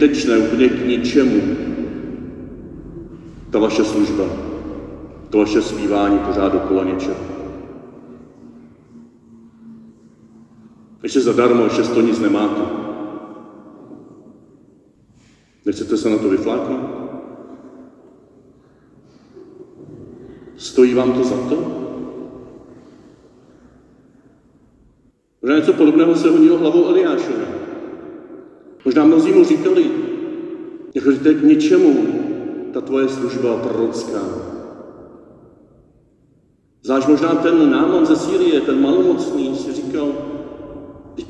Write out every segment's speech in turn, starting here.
zbytečné, úplně k ničemu. Ta vaše služba, to vaše zpívání pořád okolo něčeho. Ještě zadarmo, ještě to nic nemáte. Nechcete se na to vyfláknout? Stojí vám to za to? Možná něco podobného se hodilo hlavou Eliášovi. Možná mnozí mu říkali, jako že to je k něčemu ta tvoje služba prorocká. Zvlášť možná ten náman ze Sýrie, ten malomocný, si říkal,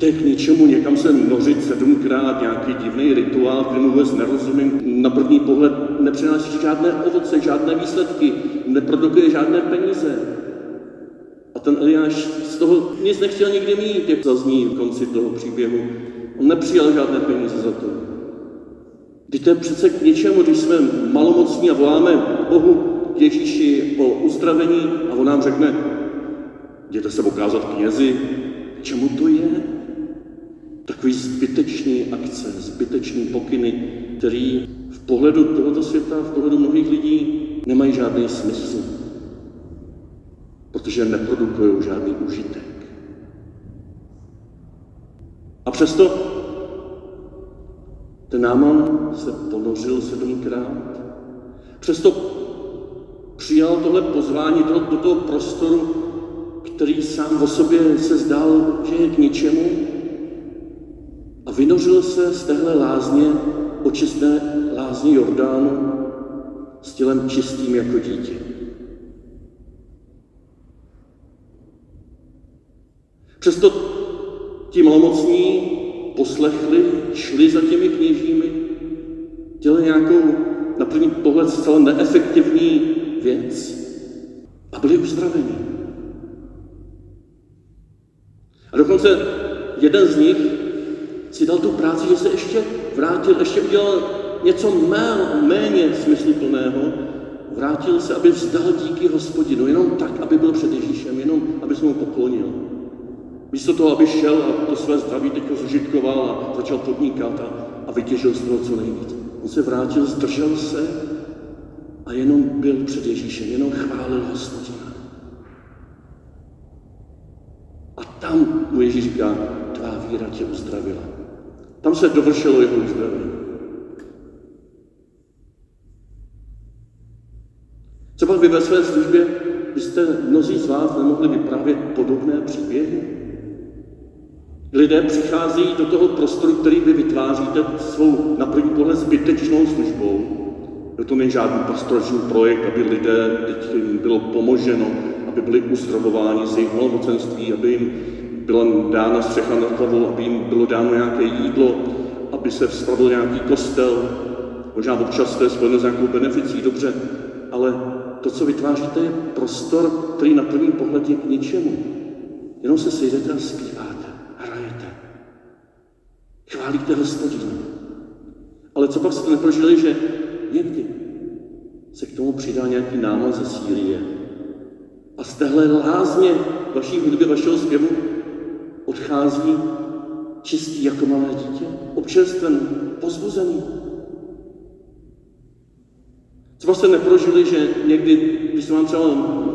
to je k ničemu někam se nořit sedmkrát, nějaký divný rituál, kterému vůbec nerozumím. Na první pohled nepřináší žádné ovoce, žádné výsledky, neprodukuje žádné peníze. A ten Eliáš z toho nic nechtěl nikdy mít, jak zazní v konci toho příběhu. On nepřijal žádné peníze za to. Když to je přece k něčemu, když jsme malomocní a voláme Bohu Ježíši o uzdravení a on nám řekne, jděte se ukázat knězi, čemu to je? Takový zbytečný akce, zbytečný pokyny, který v pohledu tohoto světa, v pohledu mnohých lidí nemají žádný smysl, protože neprodukují žádný užitek. A přesto ten náman se ponořil sedmkrát. Přesto přijal tohle pozvání do, do toho prostoru, který sám o sobě se zdál, že je k ničemu, a vynořil se z téhle lázně, očistné lázně Jordánu, s tělem čistým jako dítě. Přesto ti malomocní poslechli, šli za těmi kněžími, dělali nějakou na první pohled zcela neefektivní věc a byli uzdraveni. A dokonce jeden z nich si dal tu práci, že se ještě vrátil, ještě udělal něco méně smysluplného, vrátil se, aby vzdal díky hospodinu, jenom tak, aby byl před Ježíšem, jenom aby se mu poklonil. Místo toho, aby šel a to své zdraví teď zužitkoval a začal podnikat a, a vytěžil z toho co nejvíc. On se vrátil, zdržel se a jenom byl před Ježíšem, jenom chválil hospodina. A tam mu Ježíš říká, tvá víra tě uzdravila. Tam se dovršilo jeho uzdravení. Třeba vy ve své službě byste mnozí z vás nemohli vyprávět podobné příběhy? Lidé přichází do toho prostoru, který vy vytváříte svou na první pohled zbytečnou službou. Je to není žádný pastorační projekt, aby lidé, teď jim bylo pomoženo, aby byli uzdravováni z jejich malomocenství, aby jim byla dána střecha nad hlavou, aby jim bylo dáno nějaké jídlo, aby se spravil nějaký kostel, možná občas to je spojeno s nějakou beneficí, dobře, ale to, co vytváříte, je prostor, který na první pohled je k ničemu. Jenom se sejdete a zpíváte, hrajete. Chválíte hospodina. Ale co pak jste neprožili, že někdy se k tomu přidá nějaký námaz ze Sýrie. A z téhle lázně vaší hudby, vašeho zpěvu odchází čistý jako malé dítě, občerstvený, pozbuzený. Třeba jste neprožili, že někdy, když se vám třeba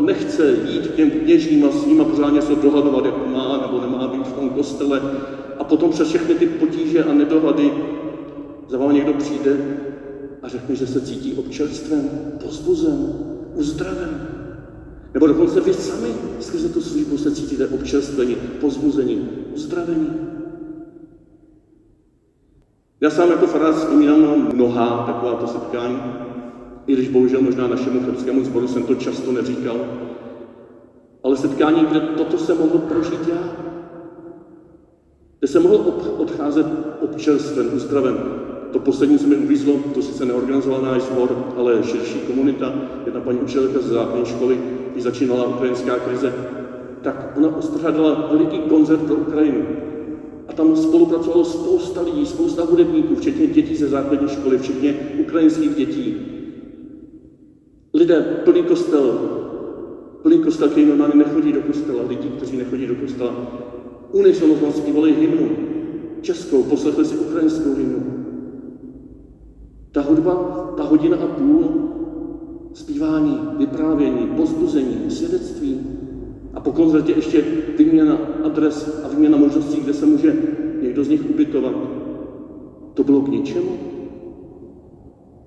nechce jít k těm kněžím a s nimi pořádně se dohadovat, jak má nebo nemá být v tom kostele, a potom přes všechny ty potíže a nedohady za vám někdo přijde a řekne, že se cítí občerstven, pozbuzen, uzdraven. Nebo dokonce vy sami skrze tu službu se cítíte občerstveni, pozbuzení, uzdravení. Já sám jako farář vzpomínám na mnohá takováto setkání, i když bohužel možná našemu chlebskému sboru jsem to často neříkal, ale setkání, kde toto se mohlo prožít já. Kde se mohl odcházet občerstven, uzdraven. To poslední, co mi uvízlo, to sice neorganizoval náš sbor, ale širší komunita. Jedna paní učitelka ze základní školy, když začínala ukrajinská krize, tak ona uspořádala veliký koncert pro Ukrajinu. A tam spolupracovalo spousta lidí, spousta hudebníků, včetně dětí ze základní školy, včetně ukrajinských dětí. Lidé, plný kostel, plný kostel, který normálně nechodí do kostela, lidi, kteří nechodí do kostela, unisono zpívali hymnu, českou, poslechli si ukrajinskou hymnu. Ta hudba, ta hodina a půl zpívání, vyprávění, pozbuzení, svědectví a po koncertě ještě vyměna adres a vyměna možností, kde se může někdo z nich ubytovat. To bylo k ničemu.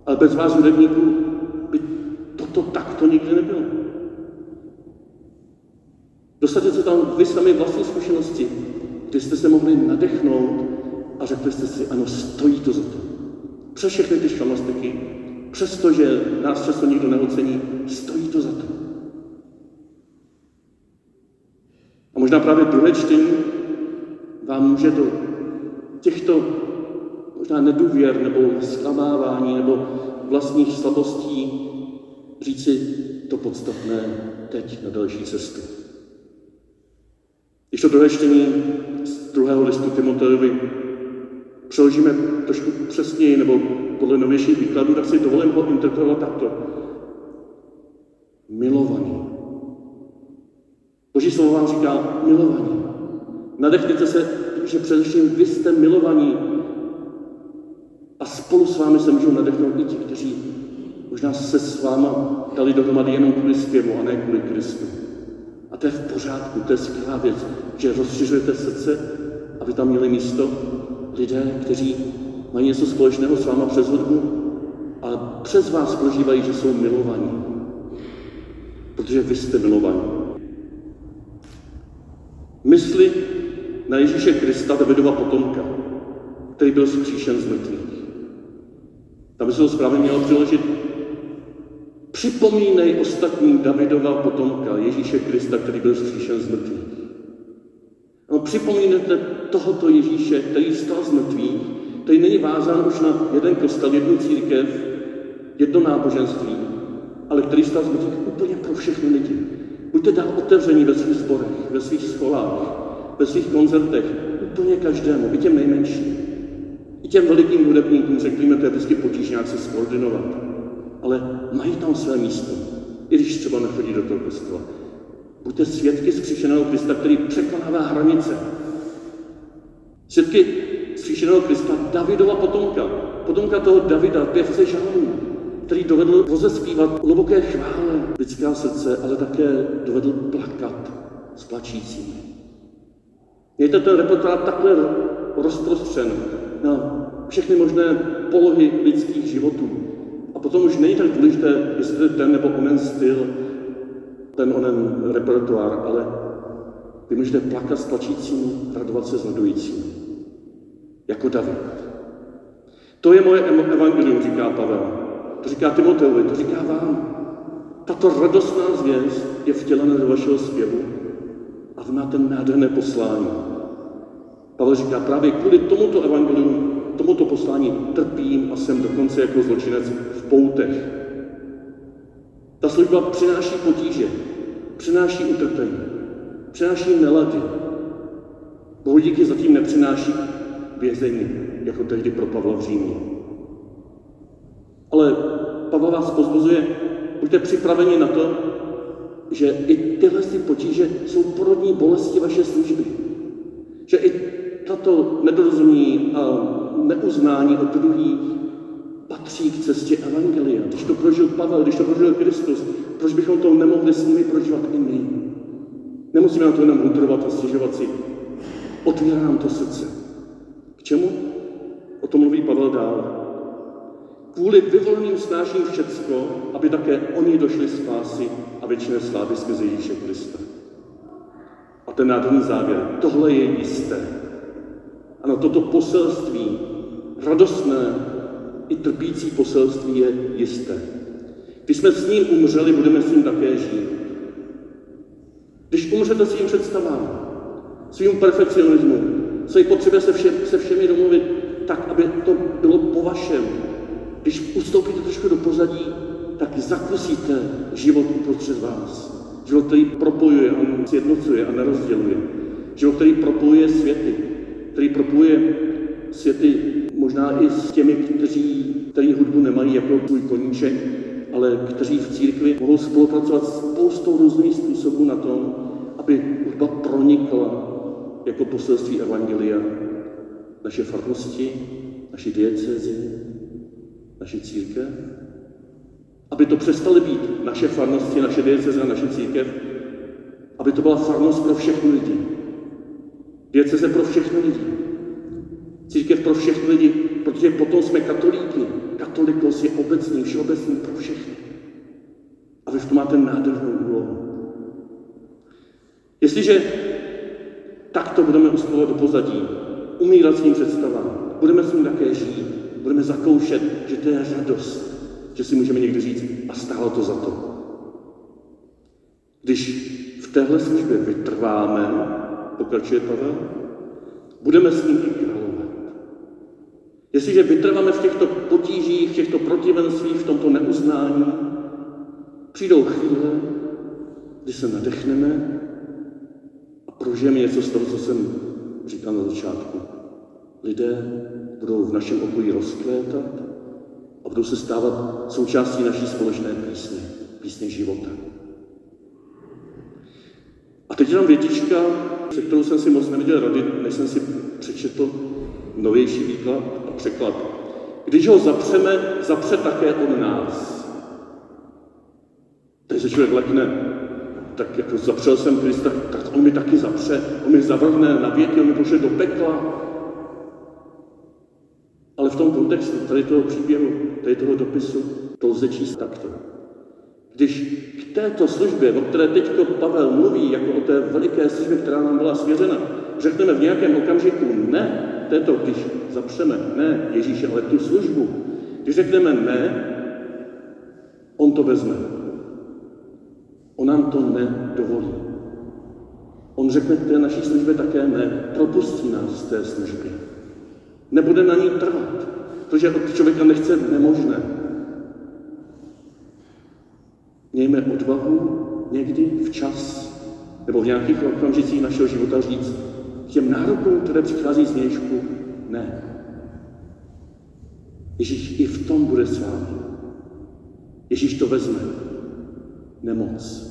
Ale bez vás hudebníků toto takto nikdy nebylo. Dostaňte se tam vy sami vlastní zkušenosti, kdy jste se mohli nadechnout a řekli jste si, ano, stojí to za to. Přes všechny ty šlamastiky, přestože nás často nikdo neocení, stojí to za to. A možná právě druhé čtení vám může do těchto možná nedůvěr nebo zklamávání nebo vlastních slabostí říci to podstatné teď na další cestu. Když to druhé čtení z druhého listu Timoteovi přeložíme trošku přesněji nebo podle novějších výkladů, tak si dovolím ho interpretovat takto. Milovaný. Boží slovo vám říká milovaní. Nadechněte se, že především vy jste milovaní a spolu s vámi se můžou nadechnout i ti, kteří možná se s váma dali dohromady jenom kvůli zpěvu a ne kvůli Kristu. A to je v pořádku, to je skvělá věc, že rozšiřujete srdce, aby tam měli místo lidé, kteří mají něco společného s váma přes hudbu, ale přes vás prožívají, že jsou milovaní. Protože vy jste milovaní. Mysli na Ježíše Krista, Davidova potomka, který byl zkříšen z mrtvých. Tam by se to správně mělo přiložit Připomínej ostatním Davidova potomka, Ježíše Krista, který byl zkříšen z mrtvých. No, připomínejte tohoto Ježíše, který stal z mrtvých, který není vázán už na jeden kostel, jednu církev, jedno náboženství, ale který stal z mrtvých úplně pro všechny lidi. Buďte dál otevření ve svých zborech, ve svých školách, ve svých koncertech, úplně každému, i těm nejmenším. I těm velikým hudebníkům, řekněme, to je vždycky potíž nějak se skoordinovat. Ale mají tam své místo, i když třeba nechodí do toho kostela. Buďte svědky zkříšeného Krista, který překonává hranice. Svědky zkříšeného Krista, Davidova potomka, potomka toho Davida, pěvce žálů, který dovedl rozespívat hluboké chvále lidská srdce, ale také dovedl plakat s plačícími. Mějte ten repertoár takhle rozprostřen na všechny možné polohy lidských životů. A potom už není tak důležité, jestli to je ten nebo onen styl, ten onen repertoár, ale vy můžete plakat s plačícím, radovat se s radujícím. Jako David. To je moje evangelium, říká Pavel. To říká Timoteovi, to říká vám. Tato radostná zvěst je vtělena do vašeho zpěvu a vy máte nádherné poslání. Pavel říká, právě kvůli tomuto evangeliu, tomuto poslání trpím a jsem dokonce jako zločinec v poutech. Ta služba přináší potíže, přináší utrpení, přináší nelady. Bohu díky zatím nepřináší vězení, jako tehdy pro Pavla v Římě. Ale Pavel vás pozbuzuje, buďte připraveni na to, že i tyhle ty potíže jsou porodní bolesti vaše služby. Že i tato nedorozumění a neuznání od druhých patří k cestě Evangelia. Když to prožil Pavel, když to prožil Kristus, proč bychom to nemohli s nimi prožívat i my? Nemusíme na to jenom hudrovat a stěžovat si. Otvírá nám to srdce. K čemu? O tom mluví Pavel dál. Kvůli vyvoleným snáším všecko, aby také oni došli spásy a většině slávy skrze Ježíše Krista. A ten nádherný závěr. Tohle je jisté. Ano, toto poselství, radostné i trpící poselství je jisté. Když jsme s ním umřeli, budeme s ním také žít. Když umřete svým představám, svým perfekcionismu, své potřebě se, vše, se všemi domluvit tak, aby to bylo po vašem. Když ustoupíte trošku do pozadí, tak zakusíte život uprostřed vás. Život, který propojuje a sjednocuje a nerozděluje. Život, který propojuje světy, který propojuje světy možná i s těmi, kteří, kteří hudbu nemají jako tvůj koníček, ale kteří v církvi mohou spolupracovat spoustou různých způsobů na tom, aby hudba pronikla jako poselství Evangelia naše farnosti, naši diecezi, naši církev? Aby to přestaly být naše farnosti, naše dieceze a naše církev, aby to byla farnost pro všechny lidi. Dieceze pro všechny lidi. Církev pro všechny lidi, protože potom jsme katolíky. Katolikos je obecný, všeobecný pro všechny. A vy v tom máte nádhernou úlohu. Jestliže takto budeme ustupovat do pozadí, umírat svým představám, budeme s ním také žít, budeme zakoušet, že to je radost, že si můžeme někdy říct, a stálo to za to. Když v téhle službě vytrváme, pokračuje Pavel, budeme s ním i královat. Jestliže vytrváme v těchto potížích, v těchto protivenstvích, v tomto neuznání, přijdou chvíle, kdy se nadechneme a prožijeme něco z toho, co jsem říkal na začátku. Lidé budou v našem okolí rozkvétat a budou se stávat součástí naší společné písně, písně života. A teď jenom větička, se kterou jsem si moc neviděl rady, než jsem si přečetl novější výklad a překlad. Když ho zapřeme, zapře také on nás. Se člověk lekne, tak jako zapřel jsem Krista, tak on mi taky zapře, on mi zavrhne na věky, on mi pošle do pekla. Ale v tom kontextu tady toho příběhu, tady toho dopisu, to lze číst takto. Když k této službě, o které teď Pavel mluví, jako o té veliké službě, která nám byla svěřena, řekneme v nějakém okamžiku ne, této, když zapřeme, ne Ježíše, ale tu službu, když řekneme ne, on to vezme. On nám to nedovolí. On řekne té naší službě také ne, propustí nás z té služby. Nebude na ní trvat, protože od člověka nechce nemožné. Mějme odvahu někdy včas nebo v nějakých okamžicích našeho života říct těm nárokům, které přichází z nějšku, ne. Ježíš i v tom bude s vámi. Ježíš to vezme. Nemoc.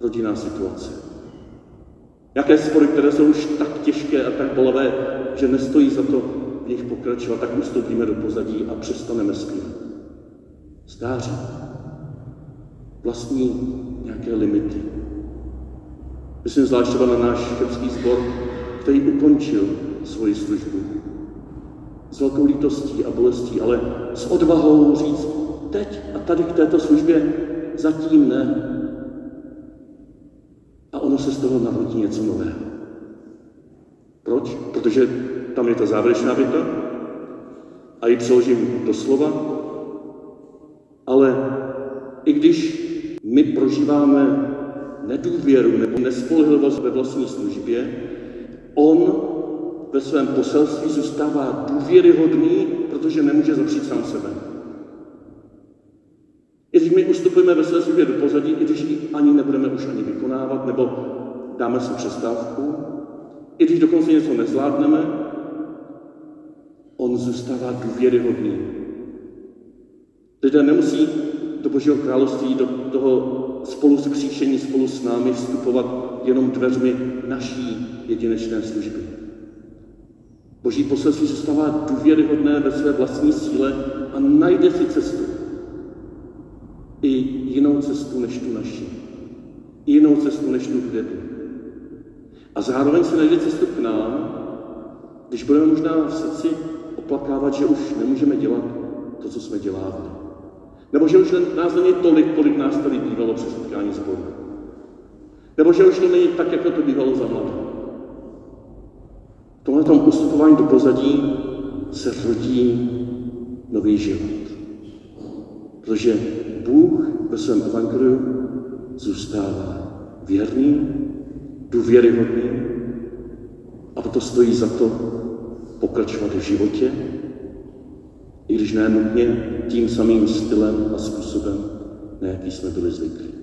Rodinná situace. Jaké spory, které jsou už tak těžké a tak bolavé, že nestojí za to v nich pokračovat, tak ustoupíme do pozadí a přestaneme zpívat. Stáří vlastní nějaké limity. Myslím zvlášť na náš chebský sbor, který ukončil svoji službu. S velkou lítostí a bolestí, ale s odvahou říct, teď a tady k této službě zatím ne. A ono se z toho narodí něco nového. Proč? Protože tam je ta závěrečná věta a ji přeložím do slova, ale i když my prožíváme nedůvěru nebo nespolehlivost ve vlastní službě, on ve svém poselství zůstává důvěryhodný, protože nemůže zapřít sám sebe. I když my ustupujeme ve své službě do pozadí, i když ji ani nebudeme už ani vykonávat, nebo dáme si přestávku, i když dokonce něco nezvládneme, on zůstává důvěryhodný. Lidé nemusí do Božího království, do toho spolu skříšení, spolu s námi vstupovat jenom dveřmi naší jedinečné služby. Boží poselství zůstává důvěryhodné ve své vlastní síle a najde si cestu. I jinou cestu než tu naši. I jinou cestu než tu k A zároveň se najde cestu k nám, když budeme možná v srdci oplakávat, že už nemůžeme dělat to, co jsme dělávali. Nebo že už nás není tolik, kolik nás tady bývalo při setkání sboru. Nebo že už to není tak, jako to bývalo za mladé. V tomhle tom ustupování do pozadí se rodí nový život. Protože Bůh ve svém evangeliu zůstává věrný, důvěryhodný a proto stojí za to pokračovat v životě, i když ne nutně tím samým stylem a způsobem, na jaký jsme byli zvyklí.